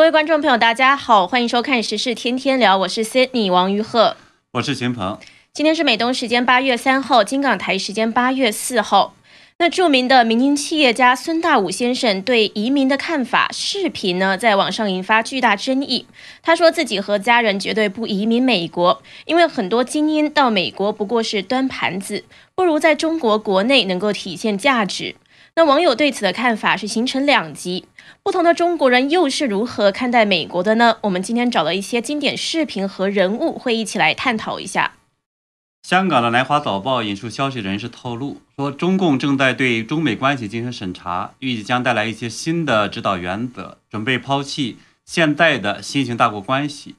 各位观众朋友，大家好，欢迎收看《时事天天聊》，我是 Sydney 王于鹤，我是秦鹏。今天是美东时间八月三号，金港台时间八月四号。那著名的民营企业家孙大武先生对移民的看法视频呢，在网上引发巨大争议。他说自己和家人绝对不移民美国，因为很多精英到美国不过是端盘子，不如在中国国内能够体现价值。那网友对此的看法是形成两极，不同的中国人又是如何看待美国的呢？我们今天找了一些经典视频和人物，会一起来探讨一下。香港的《南华早报》引述消息人士透露说，中共正在对中美关系进行审查，预计将带来一些新的指导原则，准备抛弃现在的新型大国关系。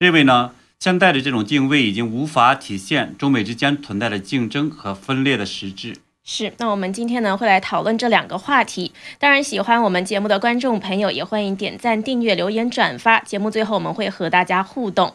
认为呢，现在的这种定位已经无法体现中美之间存在的竞争和分裂的实质。是，那我们今天呢会来讨论这两个话题。当然，喜欢我们节目的观众朋友也欢迎点赞、订阅、留言、转发。节目最后我们会和大家互动。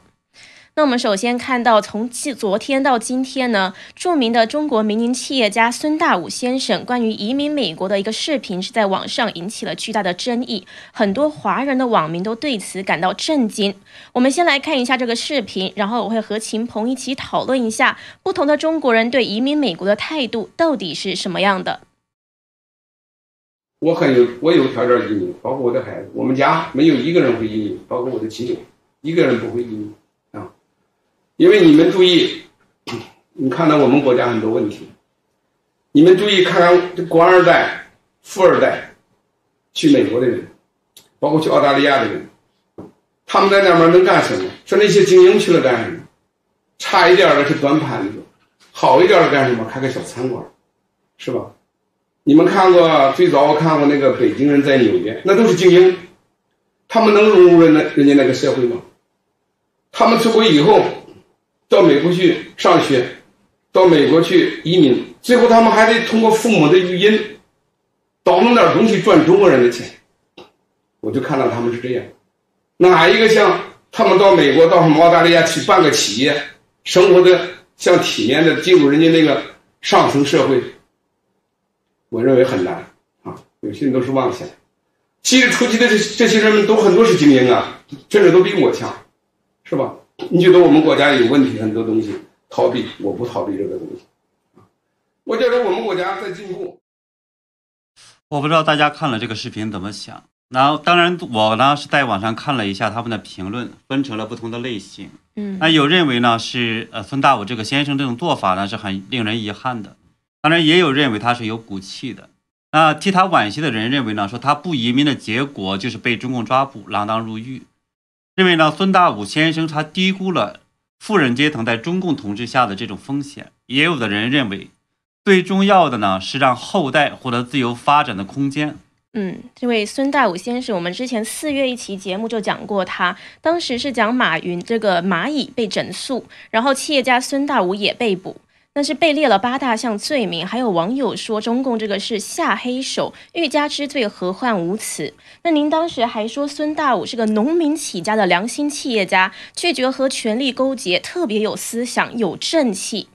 那我们首先看到，从昨天到今天呢，著名的中国民营企业家孙大武先生关于移民美国的一个视频是在网上引起了巨大的争议，很多华人的网民都对此感到震惊。我们先来看一下这个视频，然后我会和秦鹏一起讨论一下不同的中国人对移民美国的态度到底是什么样的。我很有，我有条件移民，包括我的孩子，我们家没有一个人会移民，包括我的妻子，一个人不会移民。因为你们注意，你看到我们国家很多问题，你们注意看看这官二代、富二代去美国的人，包括去澳大利亚的人，他们在那边能干什么？说那些精英去了干什么？差一点的是端盘子，好一点的干什么？开个小餐馆，是吧？你们看过最早我看过那个北京人在纽约，那都是精英，他们能融入人那人家那个社会吗？他们出国以后。到美国去上学，到美国去移民，最后他们还得通过父母的语音，倒腾点东西赚中国人的钱。我就看到他们是这样，哪一个像他们到美国到什么澳大利亚去办个企业，生活的像体面的进入人家那个上层社会？我认为很难啊，有些人都是妄想。其实出去的这这些人们都很多是精英啊，甚至都比我强，是吧？你觉得我们国家有问题，很多东西逃避，我不逃避这个东西。我觉得我们国家在进步。我不知道大家看了这个视频怎么想。然后，当然我呢是在网上看了一下他们的评论，分成了不同的类型。嗯，那有认为呢是呃孙大武这个先生这种做法呢是很令人遗憾的。当然，也有认为他是有骨气的。那替他惋惜的人认为呢，说他不移民的结果就是被中共抓捕，锒铛入狱。认为呢，孙大武先生他低估了富人阶层在中共统治下的这种风险。也有的人认为，最重要的呢是让后代获得自由发展的空间。嗯，这位孙大武先生，我们之前四月一期节目就讲过他，当时是讲马云这个蚂蚁被整肃，然后企业家孙大武也被捕。但是被列了八大项罪名，还有网友说中共这个是下黑手，欲加之罪何患无辞。那您当时还说孙大武是个农民起家的良心企业家，拒绝和权力勾结，特别有思想，有正气。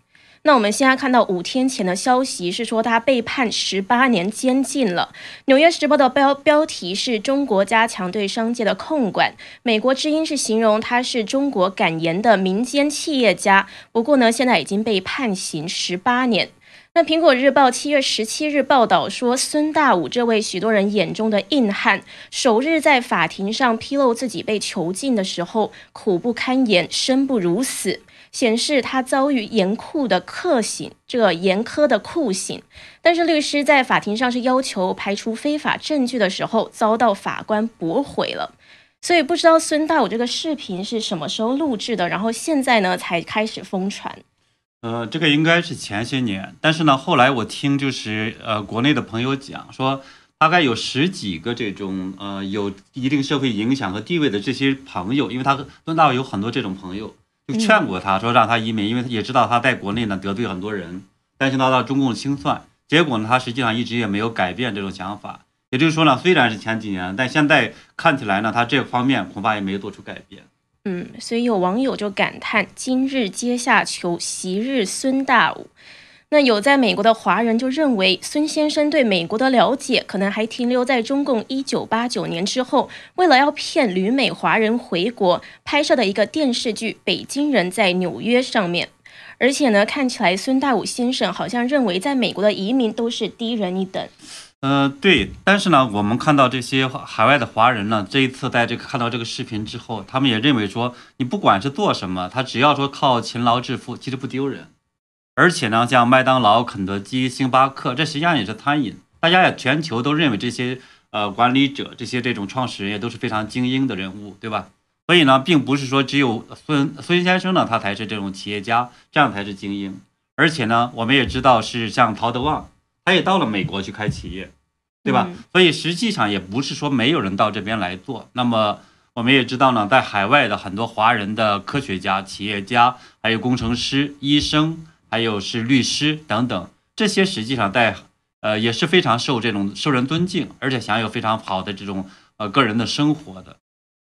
那我们现在看到五天前的消息是说他被判十八年监禁了。纽约时报的标标题是中国加强对商界的控管，美国之音是形容他是中国敢言的民间企业家。不过呢，现在已经被判刑十八年。那苹果日报七月十七日报道说，孙大武这位许多人眼中的硬汉，首日在法庭上披露自己被囚禁的时候苦不堪言，生不如死。显示他遭遇严酷的克刑，这个严苛的酷刑。但是律师在法庭上是要求排除非法证据的时候，遭到法官驳回了。所以不知道孙大武这个视频是什么时候录制的，然后现在呢才开始疯传。呃，这个应该是前些年，但是呢后来我听就是呃国内的朋友讲说，大概有十几个这种呃有一定社会影响和地位的这些朋友，因为他孙大武有很多这种朋友。就劝过他说让他移民，因为他也知道他在国内呢得罪很多人，担心遭到中共清算。结果呢，他实际上一直也没有改变这种想法。也就是说呢，虽然是前几年，但现在看起来呢，他这方面恐怕也没做出改变。嗯，所以有网友就感叹：“今日阶下囚，昔日孙大武。”那有在美国的华人就认为，孙先生对美国的了解可能还停留在中共一九八九年之后，为了要骗旅美华人回国拍摄的一个电视剧《北京人在纽约》上面。而且呢，看起来孙大武先生好像认为，在美国的移民都是低人一等。呃，对，但是呢，我们看到这些海外的华人呢，这一次在这个看到这个视频之后，他们也认为说，你不管是做什么，他只要说靠勤劳致富，其实不丢人。而且呢，像麦当劳、肯德基、星巴克，这实际上也是餐饮，大家也全球都认为这些呃管理者、这些这种创始人也都是非常精英的人物，对吧？所以呢，并不是说只有孙孙先生呢，他才是这种企业家，这样才是精英。而且呢，我们也知道是像陶德旺。他也到了美国去开企业，对吧？所以实际上也不是说没有人到这边来做。那么我们也知道呢，在海外的很多华人的科学家、企业家，还有工程师、医生，还有是律师等等，这些实际上在呃也是非常受这种受人尊敬，而且享有非常好的这种呃个人的生活的。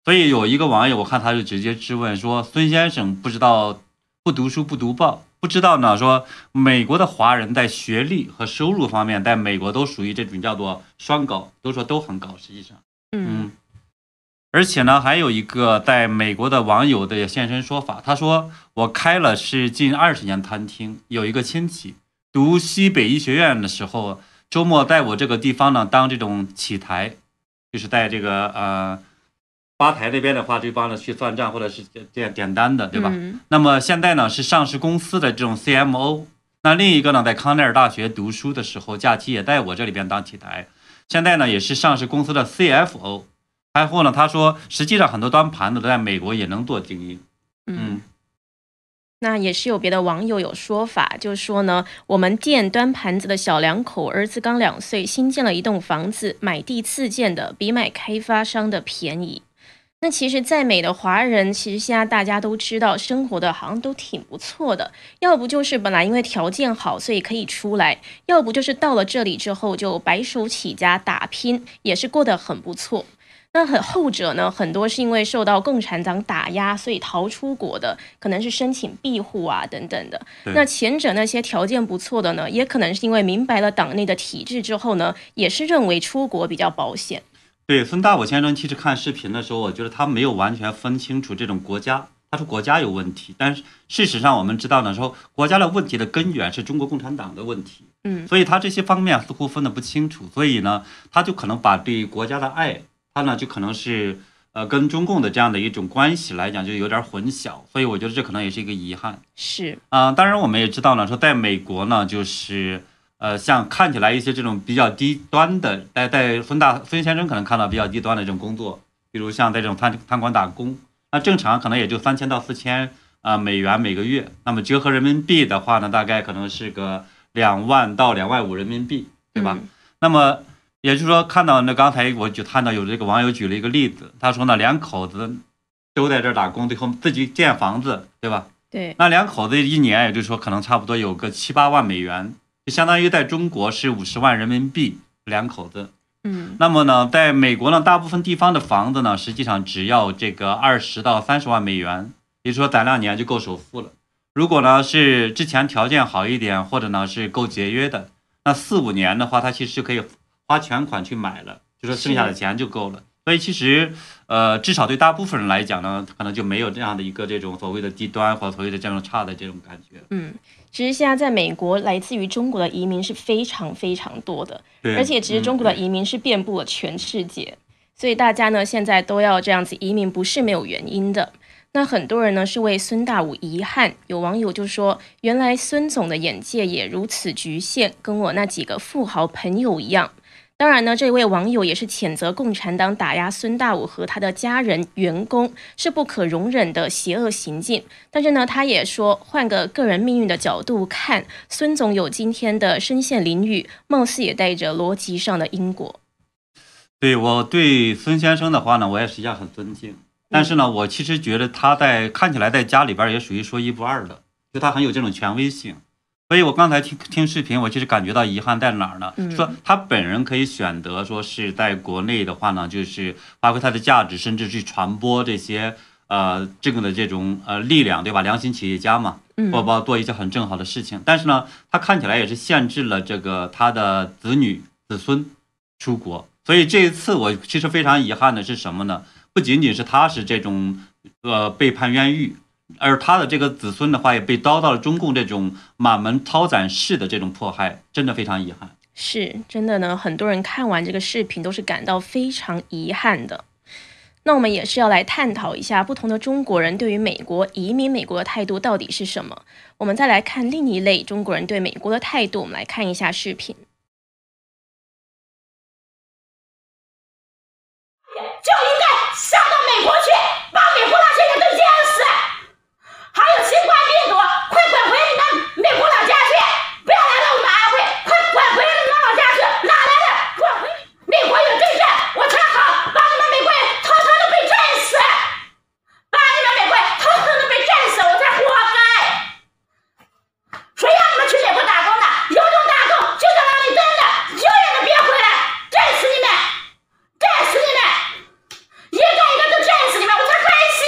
所以有一个网友，我看他就直接质问说：“孙先生不知道不读书不读报。”不知道呢，说美国的华人在学历和收入方面，在美国都属于这种叫做双高，都说都很高。实际上，而且呢，还有一个在美国的网友的现身说法，他说我开了是近二十年餐厅，有一个亲戚读西北医学院的时候，周末在我这个地方呢当这种起台，就是在这个呃。吧台那边的话，就帮着去算账或者是点点单的，对吧？那么现在呢是上市公司的这种 CMO。那另一个呢，在康奈尔大学读书的时候，假期也在我这里边当起台。现在呢也是上市公司的 CFO。还后呢，他说实际上很多端盘子都在美国也能做经营。嗯，那也是有别的网友有说法，就是说呢，我们店端盘子的小两口儿子刚两岁，新建了一栋房子，买地自建的，比买开发商的便宜。那其实，在美的华人，其实现在大家都知道，生活的好像都挺不错的。要不就是本来因为条件好，所以可以出来；要不就是到了这里之后就白手起家打拼，也是过得很不错。那很后者呢，很多是因为受到共产党打压，所以逃出国的，可能是申请庇护啊等等的。那前者那些条件不错的呢，也可能是因为明白了党内的体制之后呢，也是认为出国比较保险。对孙大武先生，其实看视频的时候，我觉得他没有完全分清楚这种国家。他说国家有问题，但是事实上我们知道呢，说国家的问题的根源是中国共产党的问题。嗯，所以他这些方面似乎分得不清楚，所以呢，他就可能把对国家的爱，他呢就可能是呃跟中共的这样的一种关系来讲，就有点混淆。所以我觉得这可能也是一个遗憾。是啊，当然我们也知道呢，说在美国呢，就是。呃，像看起来一些这种比较低端的，在在孙大孙先生可能看到比较低端的这种工作，比如像在这种餐餐馆打工，那正常可能也就三千到四千啊美元每个月，那么折合人民币的话呢，大概可能是个两万到两万五人民币，对吧？那么也就是说，看到那刚才我就看到有这个网友举了一个例子，他说呢，两口子都在这儿打工，最后自己建房子，对吧？对，那两口子一年也就是说可能差不多有个七八万美元。就相当于在中国是五十万人民币两口子，嗯，那么呢，在美国呢，大部分地方的房子呢，实际上只要这个二十到三十万美元，也就是说攒两年就够首付了。如果呢是之前条件好一点，或者呢是够节约的，那四五年的话，它其实可以花全款去买了，就说剩下的钱就够了。所以其实，呃，至少对大部分人来讲呢，可能就没有这样的一个这种所谓的低端或所谓的这种差的这种感觉。嗯。其实现在在美国，来自于中国的移民是非常非常多的，而且其实中国的移民是遍布了全世界，所以大家呢现在都要这样子移民，不是没有原因的。那很多人呢是为孙大武遗憾，有网友就说，原来孙总的眼界也如此局限，跟我那几个富豪朋友一样。当然呢，这位网友也是谴责共产党打压孙大武和他的家人、员工是不可容忍的邪恶行径。但是呢，他也说，换个个人命运的角度看，孙总有今天的身陷囹圄，貌似也带着逻辑上的因果。对我对孙先生的话呢，我也实际上很尊敬。但是呢，我其实觉得他在看起来在家里边也属于说一不二的，就他很有这种权威性。所以我刚才听听视频，我其实感觉到遗憾在哪儿呢？说他本人可以选择说是在国内的话呢，就是发挥他的价值，甚至去传播这些呃这个的这种呃力量，对吧？良心企业家嘛，包做一些很正好的事情。但是呢，他看起来也是限制了这个他的子女子孙出国。所以这一次我其实非常遗憾的是什么呢？不仅仅是他是这种呃被判冤狱，而他的这个子孙的话也被遭到了中共这种满门抄斩式的这种迫害，真的非常遗憾。是真的呢，很多人看完这个视频都是感到非常遗憾的。那我们也是要来探讨一下不同的中国人对于美国移民美国的态度到底是什么。我们再来看另一类中国人对美国的态度，我们来看一下视频。就应该上到美国去，把美国那些人都淹死。还有新冠病毒，快滚回你们美国老家去，不要来到我们安徽，快滚回你们老家去，哪来的？滚回美国有政治，我看好，把你们美国人统统都被震死，把你们美国人统统都被震死，我才活该。谁让你们去美国打工的？有种打工就在那里蹲着，永远都别回来，震死你们！震死你们！一个一个都震死你们，我才开心！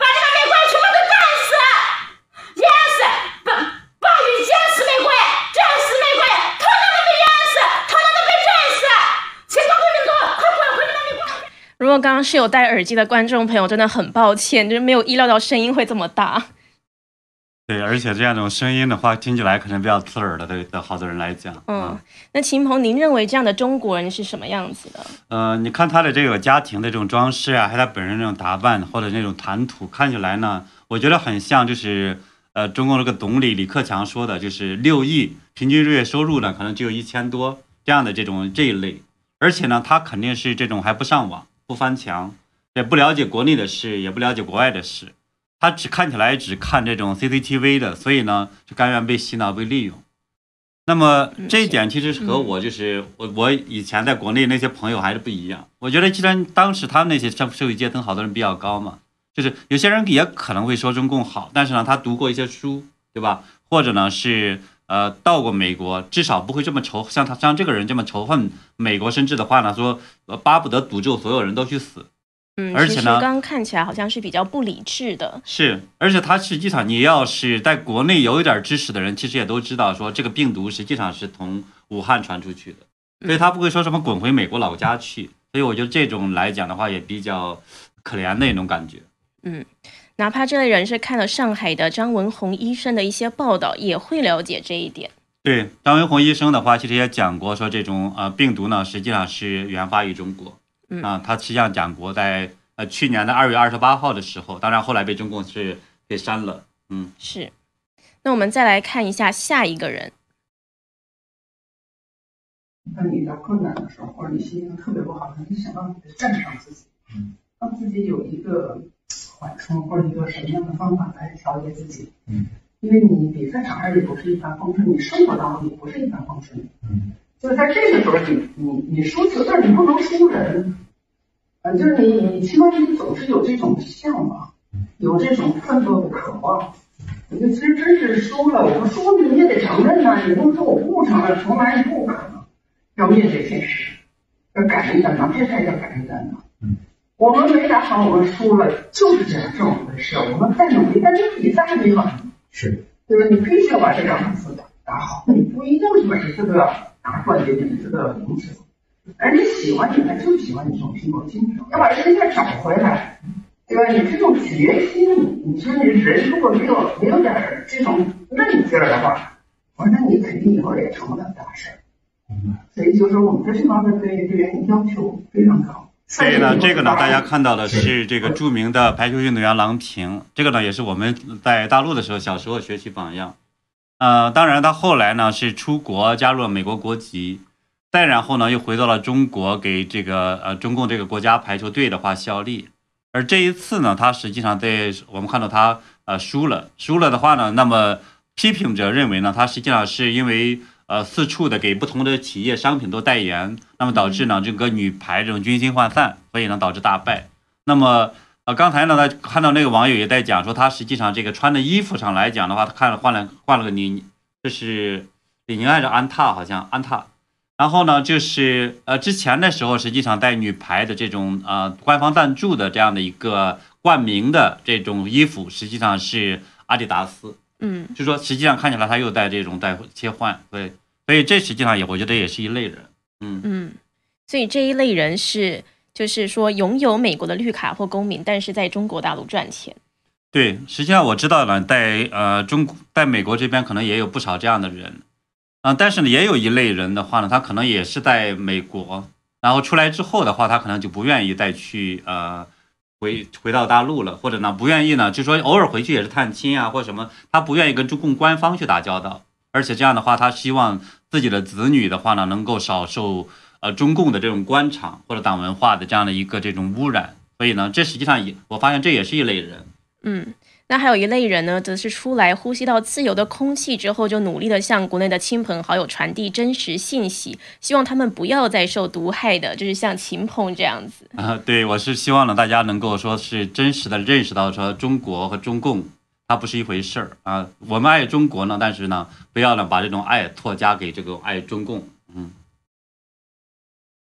把你们美国人全部都干死，淹死，暴暴雨淹死美国人，震死美国人，统统都被淹死，统统都被震死！请中国民族快滚回你们美国！如果刚刚是有戴耳机的观众朋友，真的很抱歉，就是没有意料到声音会这么大。对，而且这样一种声音的话，听起来可能比较刺耳的，对对好多人来讲，嗯，那秦鹏，您认为这样的中国人是什么样子的？呃，你看他的这个家庭的这种装饰啊，还有他本人这种打扮或者那种谈吐，看起来呢，我觉得很像就是呃中国这个总理李克强说的，就是六亿平均日月收入呢，可能只有一千多这样的这种这一类，而且呢，他肯定是这种还不上网、不翻墙，也不了解国内的事，也不了解国外的事，他只看起来只看这种 CCTV 的，所以呢，就甘愿被洗脑、被利用。那么嗯这一点其实是和我就是我我以前在国内那些朋友还是不一样。我觉得既然当时他们那些社社会阶层好多人比较高嘛，就是有些人也可能会说中共好，但是呢他读过一些书，对吧？或者呢是呃到过美国，至少不会这么仇像他像这个人这么仇恨美国，甚至的话呢说呃巴不得诅咒所有人都去死。嗯，而且呢刚刚看起来好像是比较不理智的。是，而且他实际上，你要是在国内有一点知识的人，其实也都知道，说这个病毒实际上是从武汉传出去的，所以他不会说什么滚回美国老家去。所以我觉得这种来讲的话，也比较可怜的那种感觉。哪怕这类人是看了上海的张文宏医生的一些报道，也会了解这一点。对，张文宏医生的话，其实也讲过，说这种呃病毒呢，实际上是源发于中国。嗯啊，他实际上讲过在，呃去年的二月二十八号的时候，当然后来被中共是给删了。嗯，是。那我们再来看一下下一个人。当你遇到困难的时候，或者你心情特别不好的时候，你想办法战胜自己，让自己有一个缓冲或者一个什么样的方法来调节自己。嗯，因为你比赛场上也不是一帆风顺，你生活当中也不是一帆风顺。嗯，就是在这个时候你，你你输球，但是你不能输人。呃，就是你你起码你总是有这种向往，有这种奋斗的渴望。我觉得其实真是输了，我说输了你也得承认呐、你不能说我不承认，从来不可能。要面对现实，要敢于担当，这才叫敢于担当。嗯，我们没打好，我们输了，就是这样这么回事。我们再努力，但是比赛还没完，是，对吧？你必须要把这两场比赛打好，你不一定是每一次都要拿冠军，每一次都要赢球。而你喜欢你，他就喜欢你这种拼搏精神，要把这个再找回来，对吧？你这种决心，你说你人如果没有没有点儿这种韧劲儿的话，我说那你肯定以后也成不了大事儿。所以就是我们在这方面对对人要求非常高。所以呢，这个呢，大家看到的是这个著名的排球运动员郎平，这个呢也是我们在大陆的时候小时候学习榜样。呃，当然他后来呢是出国加入了美国国籍，再然后呢又回到了中国，给这个呃中共这个国家排球队的话效力。而这一次呢，他实际上在我们看到他呃输了，输了的话呢，那么批评者认为呢，他实际上是因为呃四处的给不同的企业商品做代言，那么导致呢这个女排这种军心涣散，所以呢导致大败。那么呃刚才呢，他看到那个网友也在讲说，他实际上这个穿的衣服上来讲的话，他看了换了换了个李，这是李宁还是安踏？好像安踏。然后呢，就是呃之前的时候，实际上带女排的这种呃官方赞助的这样的一个冠名的这种衣服，实际上是阿迪达斯。嗯就说实际上看起来他又在这种在切换，对，所以这实际上也我觉得也是一类人。嗯，嗯，所以这一类人是就是说拥有美国的绿卡或公民，但是在中国大陆赚钱。对，实际上我知道呢，在呃中国在美国这边可能也有不少这样的人，啊、但是呢，也有一类人的话呢，他可能也是在美国，然后出来之后的话，他可能就不愿意再去呃回回到大陆了，或者呢不愿意呢，就说偶尔回去也是探亲啊或什么，他不愿意跟中共官方去打交道，而且这样的话，他希望自己的子女的话呢，能够少受呃中共的这种官场或者党文化的这样的一个这种污染，所以呢，这实际上也我发现这也是一类人。嗯，那还有一类人呢，则是出来呼吸到自由的空气之后，就努力的向国内的亲朋好友传递真实信息，希望他们不要再受毒害的，就是像秦鹏这样子。啊，对，我是希望呢，大家能够说是真实的认识到，说中国和中共它不是一回事儿啊。我们爱中国呢，但是呢，不要呢把这种爱错加给这个爱中共。嗯，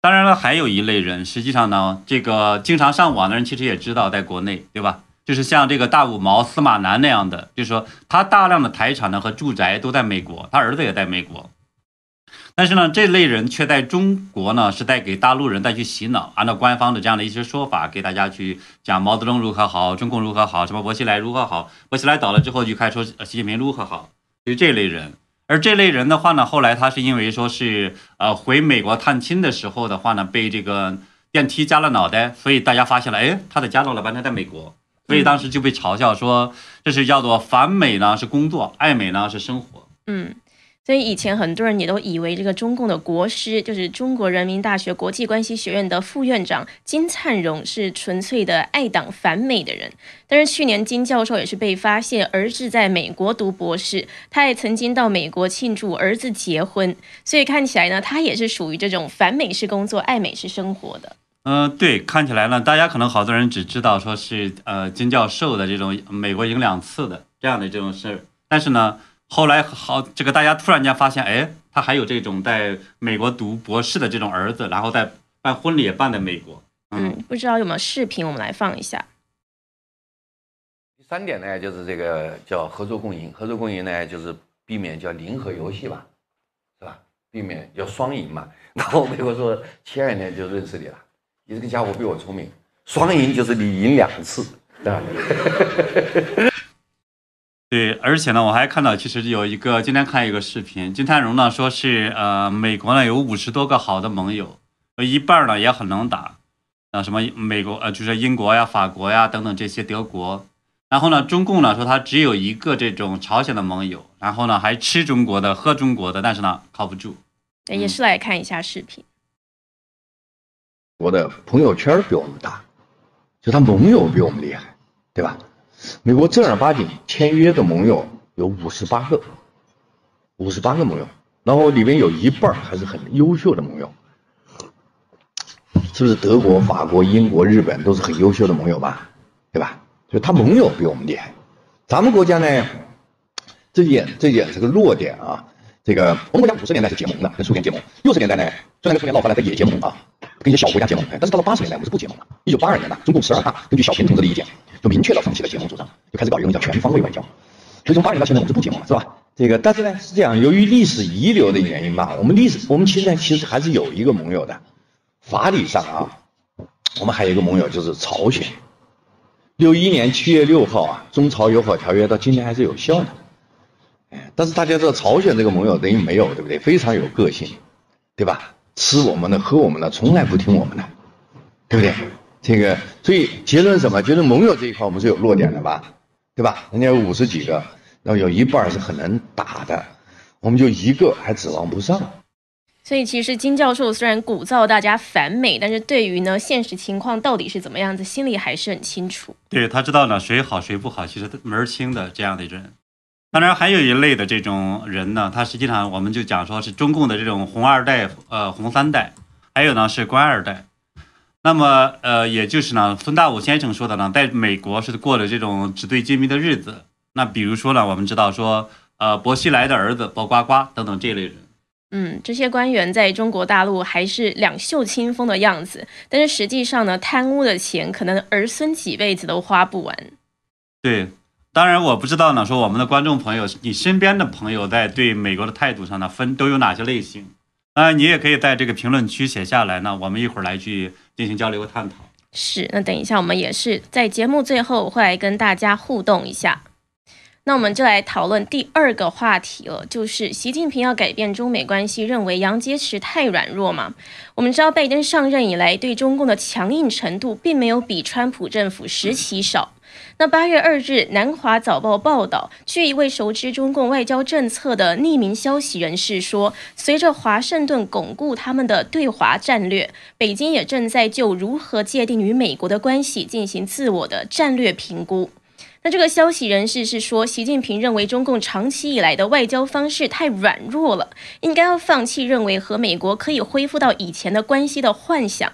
当然了，还有一类人，实际上呢，这个经常上网的人其实也知道，在国内，对吧？就是像这个大五毛司马南那样的，就是说他大量的财产呢和住宅都在美国，他儿子也在美国。但是呢，这类人却在中国呢是在给大陆人再去洗脑，按照官方的这样的一些说法，给大家去讲毛泽东如何好，中共如何好，什么薄熙来如何好，薄熙来倒了之后就开始说习近平如何好，就是这类人。而这类人的话呢，后来他是因为说是呃回美国探亲的时候的话呢，被这个电梯夹了脑袋，所以大家发现了，哎，他的家弄了半天在美国，所以当时就被嘲笑说这是叫做反美呢是工作，爱美呢是生活。嗯，所以以前很多人也都以为这个中共的国师就是中国人民大学国际关系学院的副院长金灿荣是纯粹的爱党反美的人。但是去年金教授也是被发现儿子在美国读博士，他也曾经到美国庆祝儿子结婚，所以看起来呢，他也是属于这种反美式工作、爱美式生活的。嗯、对，看起来呢，大家可能好多人只知道说是呃金教授的这种美国赢两次的这样的这种事儿，但是呢，后来好这个大家突然间发现，哎，他还有这种在美国读博士的这种儿子，然后在办婚礼也办在美国。嗯，不知道有没有视频，我们来放一下。第三点呢，就是这个叫合作共赢。合作共赢呢，就是避免叫零和游戏吧，是吧？避免叫双赢嘛。然后美国说，七二年就认识你了，你这个家伙比我聪明，双赢就是你赢两次，对吧？对，而且呢，我还看到其实有一个今天看一个视频，金泰荣呢说是呃美国呢有五十多个好的盟友，有一半呢也很能打，啊什么美国呃就是英国呀、法国呀等等这些德国，然后呢中共呢说他只有一个这种朝鲜的盟友，然后呢还吃中国的喝中国的，但是呢靠不住。对也是来看一下视频。我的朋友圈比我们大，就他盟友比我们厉害，对吧？美国正儿八经签约的盟友有五十八个，五十八个盟友，然后里面有一半还是很优秀的盟友，是不是？德国、法国、英国、日本都是很优秀的盟友吧，对吧？就他盟友比我们厉害，咱们国家呢，这也这也是个弱点啊。这个我们国家五十年代是结盟的，跟苏联结盟；六十年代呢，虽然跟苏联闹翻了，但也结盟啊，跟一些小国家结盟。但是到了八十年代，我们是不结盟了。一九八二年呢，中共十二大根据小平同志的意见，就明确了放弃的结盟主张，就开始搞一个叫全方位外交。所以从八年到现在，我们是不结盟了，是吧？这个，但是呢，是这样，由于历史遗留的原因吧，我们历史我们现在其实还是有一个盟友的，法理上啊，我们还有一个盟友就是朝鲜。六一年七月六号啊，中朝友好条约到今天还是有效的。哎，但是大家知道，朝鲜这个盟友等于没有，对不对？非常有个性，对吧？吃我们的，喝我们的，从来不听我们的，对不对？这个，所以结论什么？结论盟友这一块我们是有弱点的吧，对吧？人家有五十几个，然后有一半是很能打的，我们就一个还指望不上。所以其实金教授虽然鼓噪大家反美，但是对于呢现实情况到底是怎么样子，心里还是很清楚。对他知道呢谁好谁不好，其实门儿清的这样的人。当然，还有一类的这种人呢，他实际上我们就讲说是中共的这种红二代、呃红三代，还有呢是官二代。那么呃，也就是呢，孙大武先生说的呢，在美国是过着这种纸醉金迷的日子。那比如说呢，我们知道说，呃，薄熙来的儿子薄瓜瓜等等这类人，嗯，这些官员在中国大陆还是两袖清风的样子，但是实际上呢，贪污的钱可能儿孙几辈子都花不完。对，当然我不知道呢，说我们的观众朋友，你身边的朋友在对美国的态度上呢，分都有哪些类型？啊，你也可以在这个评论区写下来呢，我们一会儿来去进行交流和探讨。是，那等一下我们也是在节目最后会来跟大家互动一下。那我们就来讨论第二个话题了，就是习近平要改变中美关系，认为杨洁篪太软弱吗？我们知道拜登上任以来对中共的强硬程度，并没有比川普政府时期少。那八月二日，南华早报报道，据一位熟知中共外交政策的匿名消息人士说，随着华盛顿巩固他们的对华战略，北京也正在就如何界定与美国的关系进行自我的战略评估。那这个消息人士是说，习近平认为中共长期以来的外交方式太软弱了，应该要放弃认为和美国可以恢复到以前的关系的幻想。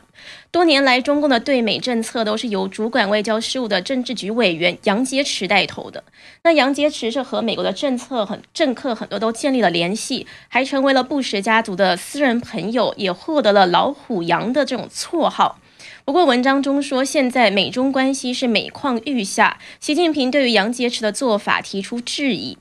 多年来，中共的对美政策都是由主管外交事务的政治局委员杨洁篪带头的。那杨洁篪是和美国的政策很政客很多都建立了联系，还成为了布什家族的私人朋友，也获得了“老虎杨”的这种绰号。不过，文章中说，现在美中关系是每况愈下。习近平对于杨洁篪的做法提出质疑，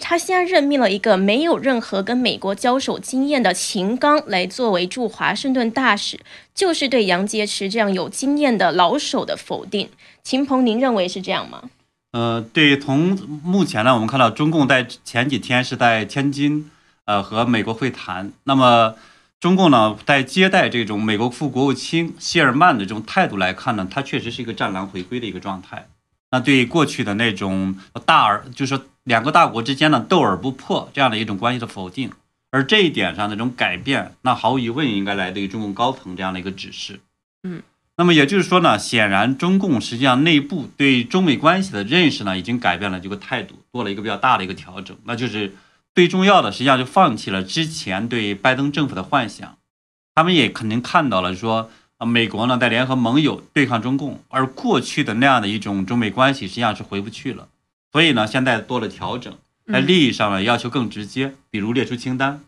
他现在任命了一个没有任何跟美国交手经验的秦刚来作为驻华盛顿大使，就是对杨洁篪这样有经验的老手的否定。秦鹏，您认为是这样吗？呃，对，从目前呢，我们看到中共在前几天是在天津，呃，和美国会谈，那么。中共呢，在接待这种美国副国务卿谢尔曼的这种态度来看呢，它确实是一个战狼回归的一个状态。那对过去的那种大而就是两个大国之间呢斗而不破这样的一种关系的否定，而这一点上的这种改变，那毫无疑问应该来自于中共高层这样的一个指示。嗯，那么也就是说呢，显然中共实际上内部对中美关系的认识呢，已经改变了这个态度，做了一个比较大的一个调整，那就是。最重要的，实际上就放弃了之前对拜登政府的幻想，他们也肯定看到了说，啊，美国呢在联合盟友对抗中共，而过去的那样的一种中美关系实际上是回不去了，所以呢，现在做了调整，在利益上呢要求更直接，比如列出清单，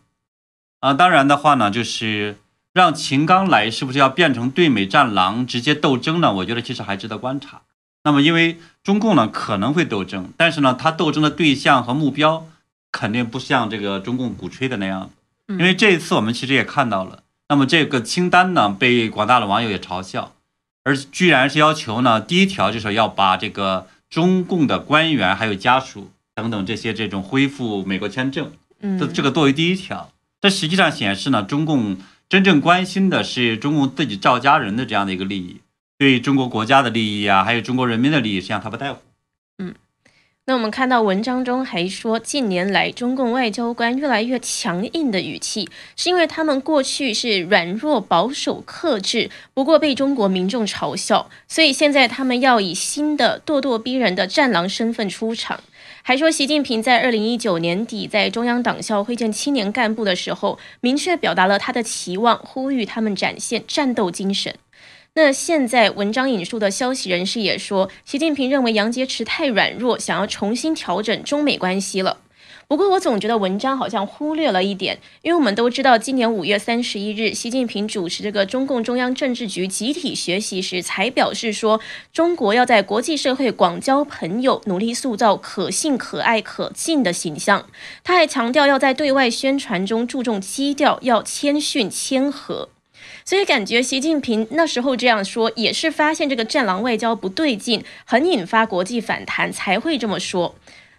啊，当然的话呢，就是让秦刚来是不是要变成对美战狼直接斗争呢？我觉得其实还值得观察。那么因为中共呢可能会斗争，但是呢，他斗争的对象和目标。肯定不像这个中共鼓吹的那样，因为这一次我们其实也看到了，那么这个清单呢被广大的网友也嘲笑，而居然是要求呢第一条就是要把这个中共的官员还有家属等等这些这种恢复美国签证，这这个作为第一条，这实际上显示呢中共真正关心的是中共自己赵家人的这样的一个利益，对中国国家的利益啊，还有中国人民的利益，实际上他不在乎。那我们看到文章中还说，近年来中共外交官越来越强硬的语气，是因为他们过去是软弱、保守、克制，不过被中国民众嘲笑，所以现在他们要以新的咄咄逼人的战狼身份出场。还说，习近平在二零一九年底在中央党校会见青年干部的时候，明确表达了他的期望，呼吁他们展现战斗精神。那现在文章引述的消息人士也说，习近平认为杨洁篪太软弱，想要重新调整中美关系了。不过我总觉得文章好像忽略了一点，因为我们都知道，今年五月三十一日，习近平主持这个中共中央政治局集体学习时，才表示说，中国要在国际社会广交朋友，努力塑造可信、可爱、可敬的形象。他还强调，要在对外宣传中注重基调，要谦逊谦和。所以感觉习近平那时候这样说，也是发现这个战狼外交不对劲，很引发国际反弹，才会这么说。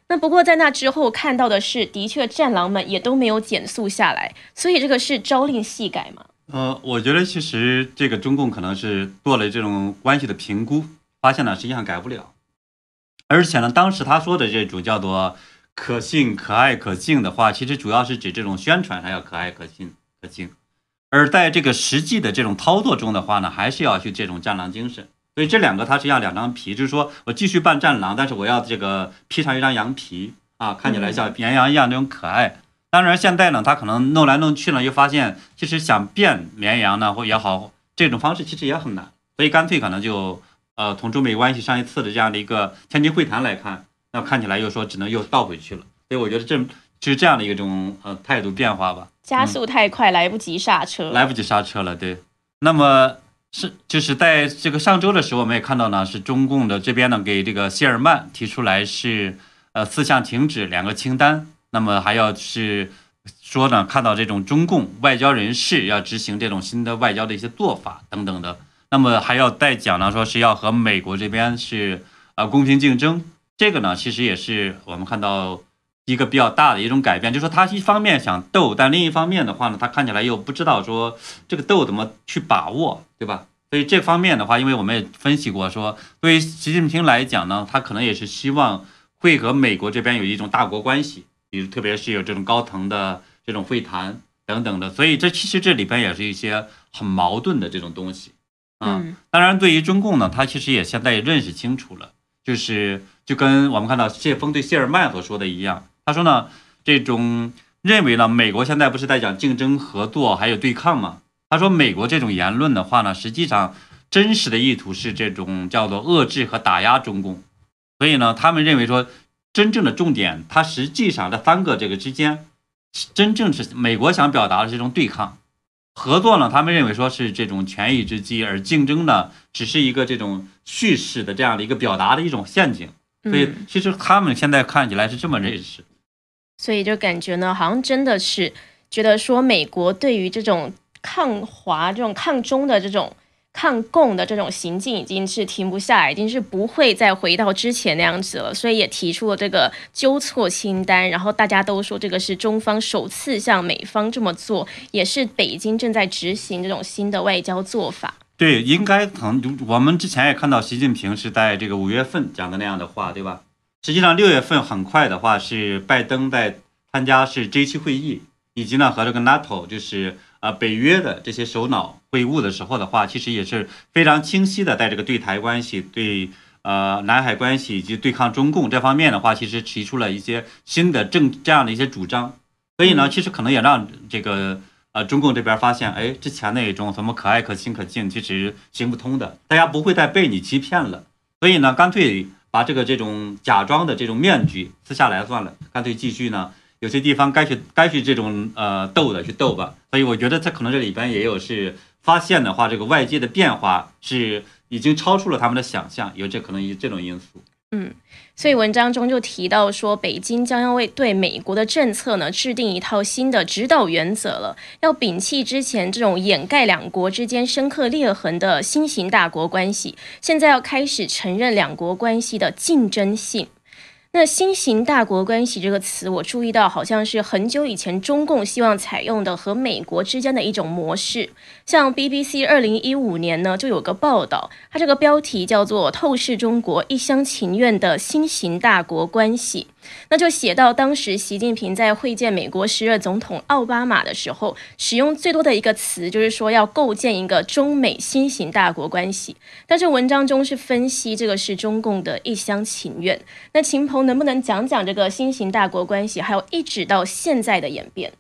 那不过在那之后看到的是，的确战狼们也都没有减速下来，所以这个是朝令夕改嘛？呃，我觉得其实这个中共可能是做了这种关系的评估，发现呢实际上改不了，而且呢，当时他说的这种叫做可信、可爱、可敬的话，其实主要是指这种宣传上要可爱、可信、可敬。而在这个实际的这种操作中的话呢，还是要去这种战狼精神。所以这两个它实际上两张皮，就是说我继续扮战狼，但是我要这个披上一张羊皮啊，看起来像绵羊一样那种可爱。当然现在呢，他可能弄来弄去呢，又发现其实想变绵羊呢或也好，这种方式其实也很难。所以干脆可能就呃，从中美关系上一次的这样的一个天津会谈来看，那看起来又说只能又倒回去了。所以我觉得这就是这样的一种呃态度变化吧。加速太快，来不及刹车。来不及刹车了，对。那么是就是在这个上周的时候，我们也看到呢，是中共的这边呢给这个谢尔曼提出来是呃四项停止两个清单，那么还要是说呢看到这种中共外交人士要执行这种新的外交的一些做法等等的，那么还要再讲呢，说是要和美国这边是呃公平竞争，这个呢其实也是我们看到。一个比较大的一种改变，就是说他一方面想斗，但另一方面的话呢，他看起来又不知道说这个斗怎么去把握，对吧？所以这方面的话，因为我们也分析过，说对于习近平来讲呢，他可能也是希望会和美国这边有一种大国关系，比如特别是有这种高层的这种会谈等等的，所以这其实这里边也是一些很矛盾的这种东西啊。当然，对于中共呢，他其实也现在也认识清楚了，就是就跟我们看到谢峰对谢尔曼所说的一样。他说呢，这种认为呢，美国现在不是在讲竞争、合作还有对抗吗？他说，美国这种言论的话呢，实际上真实的意图是这种叫做遏制和打压中共。所以呢，他们认为说，真正的重点，它实际上这三个这个之间，真正是美国想表达的这种对抗、合作呢，他们认为说是这种权宜之计，而竞争呢，只是一个这种叙事的这样的一个表达的一种陷阱。所以，其实他们现在看起来是这么认识。所以就感觉呢，好像真的是觉得说，美国对于这种抗华、这种抗中的这种抗共的这种行径，已经是停不下来，已经是不会再回到之前那样子了。所以也提出了这个纠错清单，然后大家都说这个是中方首次向美方这么做，也是北京正在执行这种新的外交做法。对，应该可能我们之前也看到习近平是在这个五月份讲的那样的话，对吧？实际上，六月份很快的话是拜登在参加是 G7 会议，以及呢和这个 NATO 就是呃北约的这些首脑会晤的时候的话，其实也是非常清晰的，在这个对台关系、对呃南海关系以及对抗中共这方面的话，其实提出了一些新的政这样的一些主张。所以呢，其实可能也让这个呃中共这边发现，哎，之前那种什么可爱、可亲、可敬，其实行不通的，大家不会再被你欺骗了。所以呢，干脆。把这个这种假装的这种面具撕下来算了，干脆继续呢。有些地方该去该去这种呃斗的去斗吧。所以我觉得他可能这里边也有是发现的话，这个外界的变化是已经超出了他们的想象，有这可能有这种因素。嗯，所以文章中就提到说，北京将要为对美国的政策呢制定一套新的指导原则了，要摒弃之前这种掩盖两国之间深刻裂痕的新型大国关系，现在要开始承认两国关系的竞争性。那新型大国关系这个词，我注意到好像是很久以前中共希望采用的和美国之间的一种模式。像 BBC 二零一五年呢就有个报道，它这个标题叫做《透视中国一厢情愿的新型大国关系》。那就写到，当时习近平在会见美国时任总统奥巴马的时候，使用最多的一个词就是说要构建一个中美新型大国关系。但是文章中是分析这个是中共的一厢情愿。那秦鹏能不能讲讲这个新型大国关系，还有一直到现在的演变？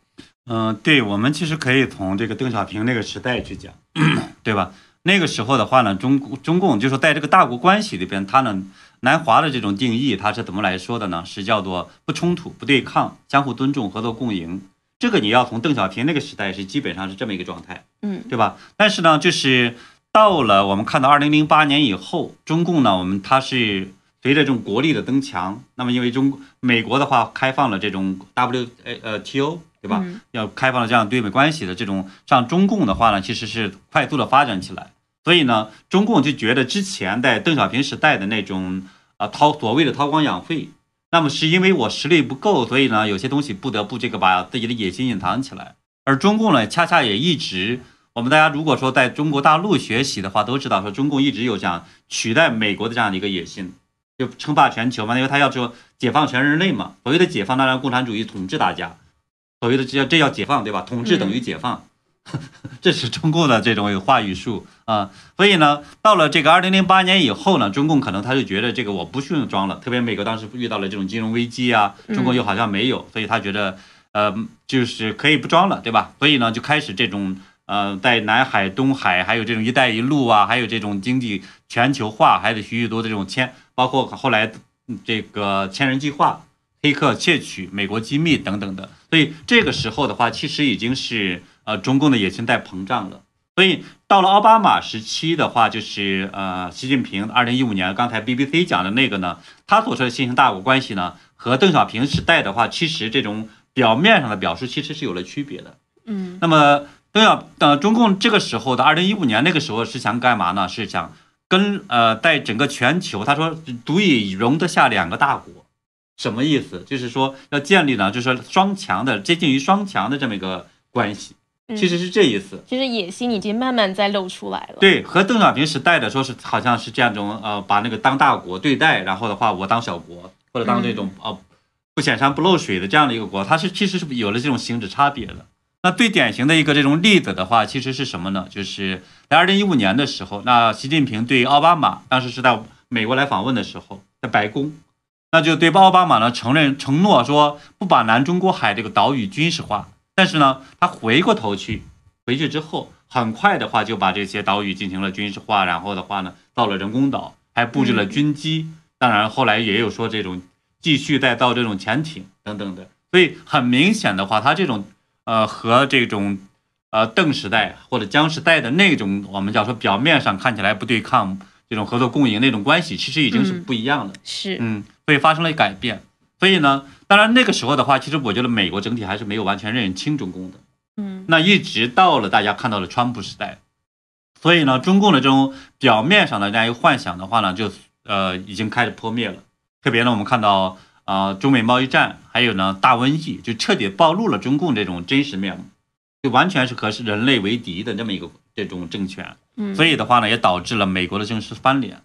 嗯，对，我们其实可以从这个邓小平那个时代去讲，对吧？那个时候的话呢，中中共就是在这个大国关系里边，它呢。南华的这种定义，它是怎么来说的呢？是叫做不冲突、不对抗、相互尊重、合作共赢。这个你要从邓小平那个时代是基本上是这么一个状态，嗯，对吧？但是呢，就是到了我们看到二零零八年以后，中共呢，我们它是随着这种国力的增强，那么因为中美国的话开放了这种 W 呃呃 T O，对吧？要开放了这样对美关系的这种，像中共的话呢，其实是快速的发展起来。所以呢，中共就觉得之前在邓小平时代的那种。啊，掏所谓的韬光养晦，那么是因为我实力不够，所以呢，有些东西不得不这个把自己的野心隐藏起来。而中共呢，恰恰也一直，我们大家如果说在中国大陆学习的话，都知道说中共一直有想取代美国的这样的一个野心，就称霸全球嘛，因为他要说解放全人类嘛。所谓的解放，当然共产主义统治大家，所谓的这叫这叫解放，对吧？统治等于解放。这是中共的这种话语术啊，所以呢，到了这个二零零八年以后呢，中共可能他就觉得这个我不需要装了，特别美国当时遇到了这种金融危机啊，中国又好像没有，所以他觉得呃就是可以不装了，对吧？所以呢，就开始这种呃在南海、东海，还有这种“一带一路”啊，还有这种经济全球化，还有许许多的这种千，包括后来这个千人计划。黑客窃取美国机密等等的。所以这个时候的话，其实已经是呃中共的野心在膨胀了。所以到了奥巴马时期的话，就是呃习近平二零一五年刚才 BBC 讲的那个呢，他所说的新型大国关系呢，和邓小平时代的话，其实这种表面上的表述其实是有了区别的。嗯那么邓小呃中共这个时候的二零一五年那个时候是想干嘛呢？是想跟呃在整个全球，他说足以容得下两个大国，什么意思？就是说要建立呢，就是说双强的接近于双强的这么一个关系，嗯其实是这意思。其实野心已经慢慢在露出来了。，对，和邓小平时代的说是好像是这样一种呃，把那个当大国对待，然后的话我当小国，或者当这种呃不显山不漏水的这样的一个国，它是其实是有了这种性质差别的。那最典型的一个这种例子的话，其实是什么呢？就是在二零一五年的时候，那习近平对奥巴马当时是在美国来访问的时候，在白宫，那就对奥巴马呢承认承诺说不把南中国海这个岛屿军事化，但是呢，他回过头去回去之后，很快的话就把这些岛屿进行了军事化，然后的话呢，造了人工岛，还布置了军机。当然，后来也有说这种继续再造这种潜艇等等的。所以很明显的话，他这种呃和这种呃邓时代或者江时代的那种我们叫说表面上看起来不对抗这种合作共赢那种关系，其实已经是嗯不一样的。是，嗯，所以发生了改变。所以呢，当然那个时候的话，其实我觉得美国整体还是没有完全认清中共的。嗯那一直到了大家看到了川普时代，所以呢，中共的这种表面上的这样一个幻想的话呢，就呃已经开始破灭了。特别呢，我们看到啊、呃中美贸易战，还有呢大瘟疫，就彻底暴露了中共这种真实面目，就完全是和人类为敌的这么一个这种政权。嗯，所以的话呢，也导致了美国的正式翻脸。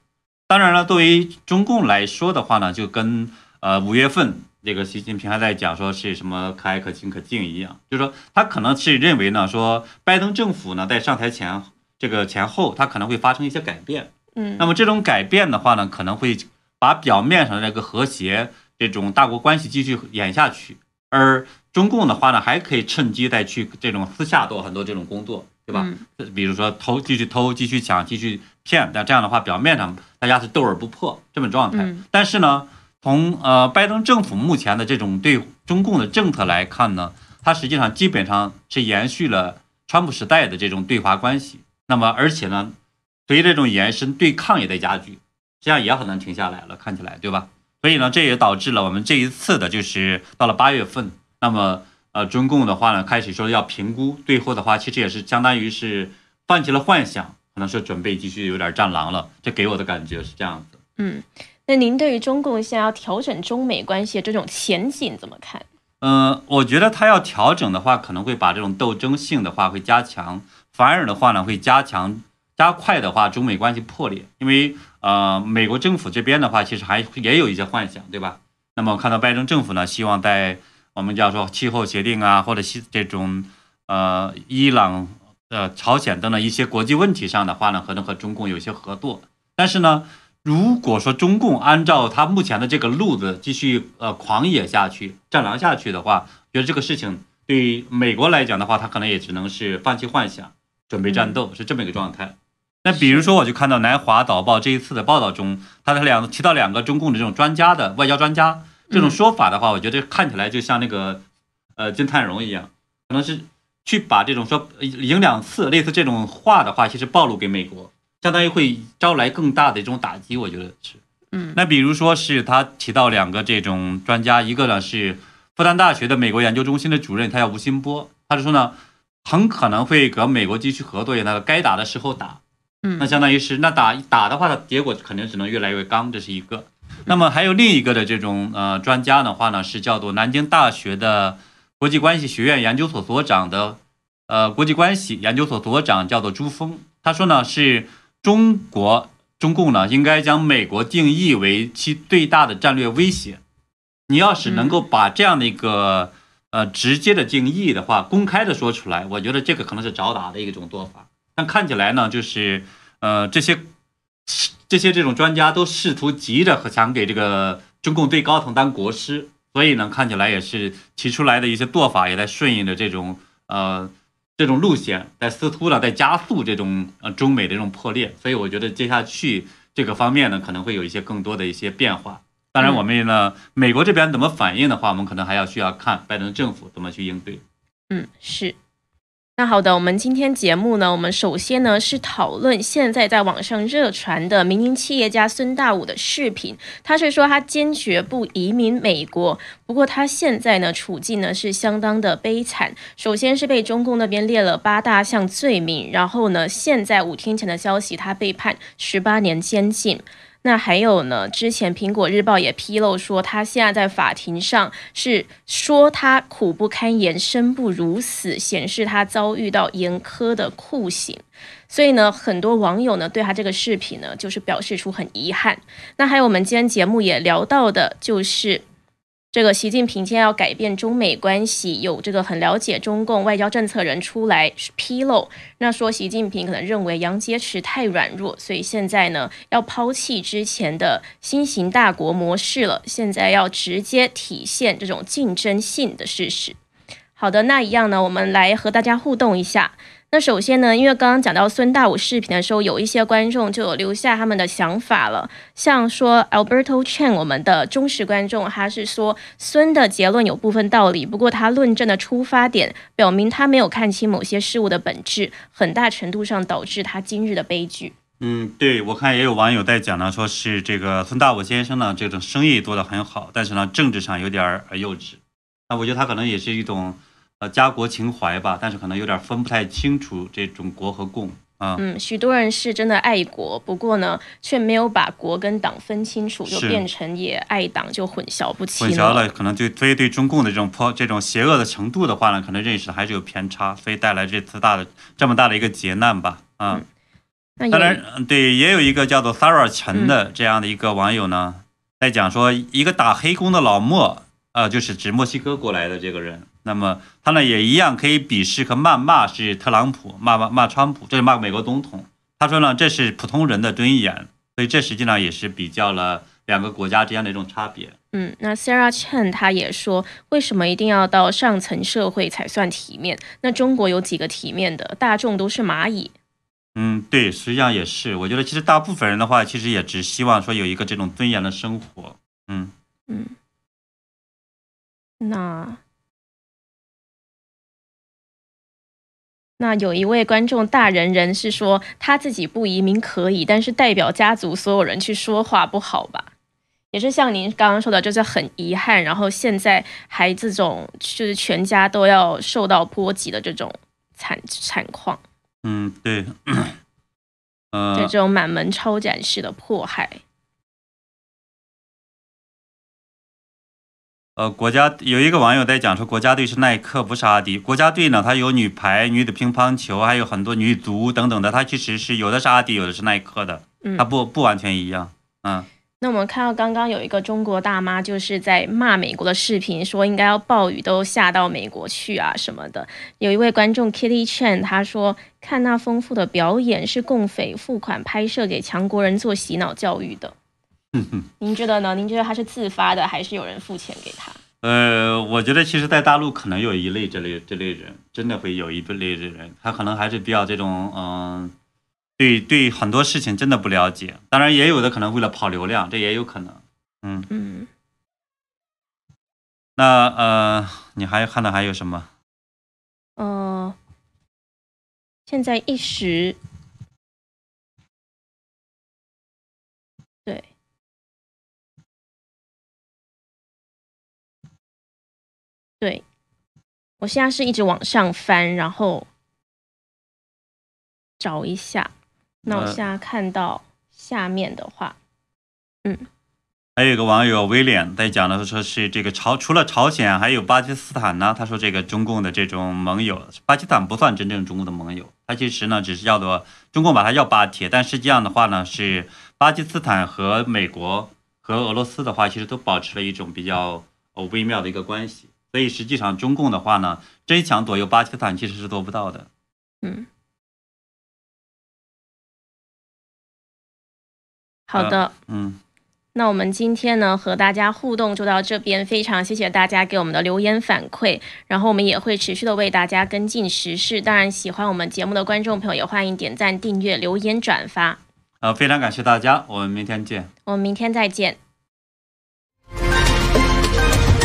当然了，对于中共来说的话呢，就跟呃五月份这个习近平还在讲说是什么可爱可亲可敬一样，就是说他可能是认为呢，说拜登政府呢在上台前这个前后，他可能会发生一些改变。嗯，那么这种改变的话呢，可能会把表面上的这个和谐这种大国关系继续演下去，而中共的话呢，还可以趁机再去这种私下做很多这种工作，对吧？嗯比如说偷，继续偷，继续抢，继续骗，那这样的话，表面上大家是斗而不破这么状态。嗯但是呢，从呃拜登政府目前的这种对中共的政策来看呢，它实际上基本上是延续了川普时代的这种对华关系。那么而且呢，随着这种延伸，对抗也在加剧，这样也很难停下来了，看起来对吧？所以呢，这也导致了我们这一次的就是到了八月份，那么呃，中共的话呢，开始说要评估，最后的话其实也是相当于是放弃了幻想，可能是准备继续有点战狼了。这给我的感觉是这样子。嗯，那您对于中共现在要调整中美关系的这种前景怎么看？嗯，我觉得他要调整的话，可能会把这种斗争性的话会加强，反而的话呢会加强加快的话中美关系破裂，因为呃美国政府这边的话其实还也有一些幻想，对吧？那么我看到拜登政府呢，希望在我们叫说气候协定啊，或者西这种呃伊朗、呃朝鲜等等一些国际问题上的话呢，可能和中共有一些合作，但是呢。如果说中共按照他目前的这个路子继续呃狂野下去、战狼下去的话，觉得这个事情对于美国来讲的话，他可能也只能是放弃幻想，准备战斗，是这么一个状态。那比如说，我就看到南华早报这一次的报道中，他的两提到两个中共的这种专家的外交专家这种说法的话，我觉得看起来就像那个呃金灿荣一样，可能是去把这种说呃赢两次类似这种话的话，其实暴露给美国。相当于会招来更大的一种打击，我觉得是。嗯那比如说是他提到两个这种专家，一个呢是复旦大学的美国研究中心的主任，他叫吴新波，他就说呢，很可能会和美国继续合作，那个该打的时候打。嗯那相当于是那打打的话，它结果肯定只能越来越刚，这是一个。那么还有另一个的这种呃专家的话呢，是叫做南京大学的国际关系学院研究所所长的呃国际关系研究所所长叫做朱峰，他说呢是。中国中共呢，应该将美国定义为其最大的战略威胁。你要是能够把这样的一个、呃直接的定义的话，公开的说出来，我觉得这个可能是找打的一种做法。但看起来呢，就是呃这些这些这种专家都试图急着和想给这个中共最高层当国师，所以呢，看起来也是提出来的一些做法也在顺应着这种呃。这种路线在撕突了，在加速这种呃中美的这种破裂，所以我觉得接下去这个方面呢，可能会有一些更多的一些变化。当然，我们呢，美国这边怎么反应的话，我们可能还要需要看拜登政府怎么去应对。嗯，是。那好的，我们今天节目呢，我们首先呢是讨论现在在网上热传的民营企业家孙大武的视频。他是说他坚决不移民美国，不过他现在呢处境呢是相当的悲惨。首先是被中共那边列了八大项罪名，然后呢现在五天前的消息，他被判十八年监禁。那还有呢？之前苹果日报也披露说，他现在在法庭上是说他苦不堪言、生不如死，显示他遭遇到严苛的酷刑。所以呢，很多网友呢对他这个视频呢，就是表示出很遗憾。那还有我们今天节目也聊到的，就是。这个习近平今天要改变中美关系，有这个很了解中共外交政策人出来披露，那说习近平可能认为杨洁篪太软弱，所以现在呢要抛弃之前的新型大国模式了，现在要直接体现这种竞争性的事实。好的，那一样呢，我们来和大家互动一下。那首先呢，因为刚刚讲到孙大武视频的时候，有一些观众就留下他们的想法了。像说 Alberto Chen，我们的忠实观众，他是说孙的结论有部分道理，不过他论证的出发点表明他没有看清某些事物的本质，很大程度上导致他今日的悲剧。嗯，对，我看也有网友在讲呢，说是这个孙大武先生呢，这种生意做得很好，但是呢，政治上有点儿幼稚。那我觉得他可能也是一种。呃，家国情怀吧，但是可能有点分不太清楚这种国和共啊。嗯，许多人是真的爱国，不过呢，却没有把国跟党分清楚，就变成也爱党，就混淆不清。混淆了，可能对所以对中共的这种破这种邪恶的程度的话呢，可能认识还是有偏差，所以带来这次大的这么大的一个劫难吧。啊，当然，对，也有一个叫做 Sarah 陈的这样的一个网友呢，在讲说一个打黑工的老莫，呃，就是指墨西哥过来的这个人。那么他呢也一样可以鄙视和谩骂是特朗普骂骂骂川普，这是骂美国总统。他说呢这是普通人的尊严，所以这实际上也是比较了两个国家之间的一种差别。嗯，那 Sarah Chen 他也说，为什么一定要到上层社会才算体面？那中国有几个体面的？大众都是蚂蚁。嗯，对，实际上也是。我觉得其实大部分人的话，其实也只希望说有一个这种尊严的生活。嗯嗯，那。那有一位观众大人人是说他自己不移民可以，但是代表家族所有人去说话不好吧？也是像您刚刚说的，就是很遗憾，然后现在还这种就是全家都要受到波及的这种惨惨况。嗯，对，呃，就这种满门抄斩式的迫害。呃，国家有一个网友在讲说，国家队是耐克，不是阿迪。国家队呢，它有女排、女子乒乓球，还有很多女足等等的，它其实是有的是阿迪，有的是耐克的，它不不完全一样。嗯。那我们看到刚刚有一个中国大妈就是在骂美国的视频，说应该要暴雨都下到美国去啊什么的。有一位观众 Kitty Chen 他说，看那丰富的表演是共匪付款拍摄给强国人做洗脑教育的。您觉得呢？您觉得他是自发的，还是有人付钱给他？呃，我觉得其实，在大陆可能有一类这类这类人，真的会有一类的人，他可能还是比较这种，嗯，对对，很多事情真的不了解。当然，也有的可能为了跑流量，这也有可能。嗯嗯。那呃，你还看到还有什么？呃，现在一时。对，我现在是一直往上翻，然后找一下。那我现在看到下面的话，嗯，还有一个网友威廉在讲的说是这个朝除了朝鲜还有巴基斯坦呢。他说这个中共的这种盟友，巴基斯坦不算真正中共的盟友，他其实呢只是叫做中共把它叫巴铁，但实际上的话呢是巴基斯坦和美国和俄罗斯的话其实都保持了一种比较呃微妙的一个关系。所以实际上，中共的话呢，真想左右巴基斯坦其实是做不到的。嗯，好的，嗯，那我们今天呢和大家互动就到这边，非常谢谢大家给我们的留言反馈，然后我们也会持续的为大家跟进时事。当然，喜欢我们节目的观众朋友也欢迎点赞、订阅、留言、转发。呃，非常感谢大家，我们明天见。我们明天再见。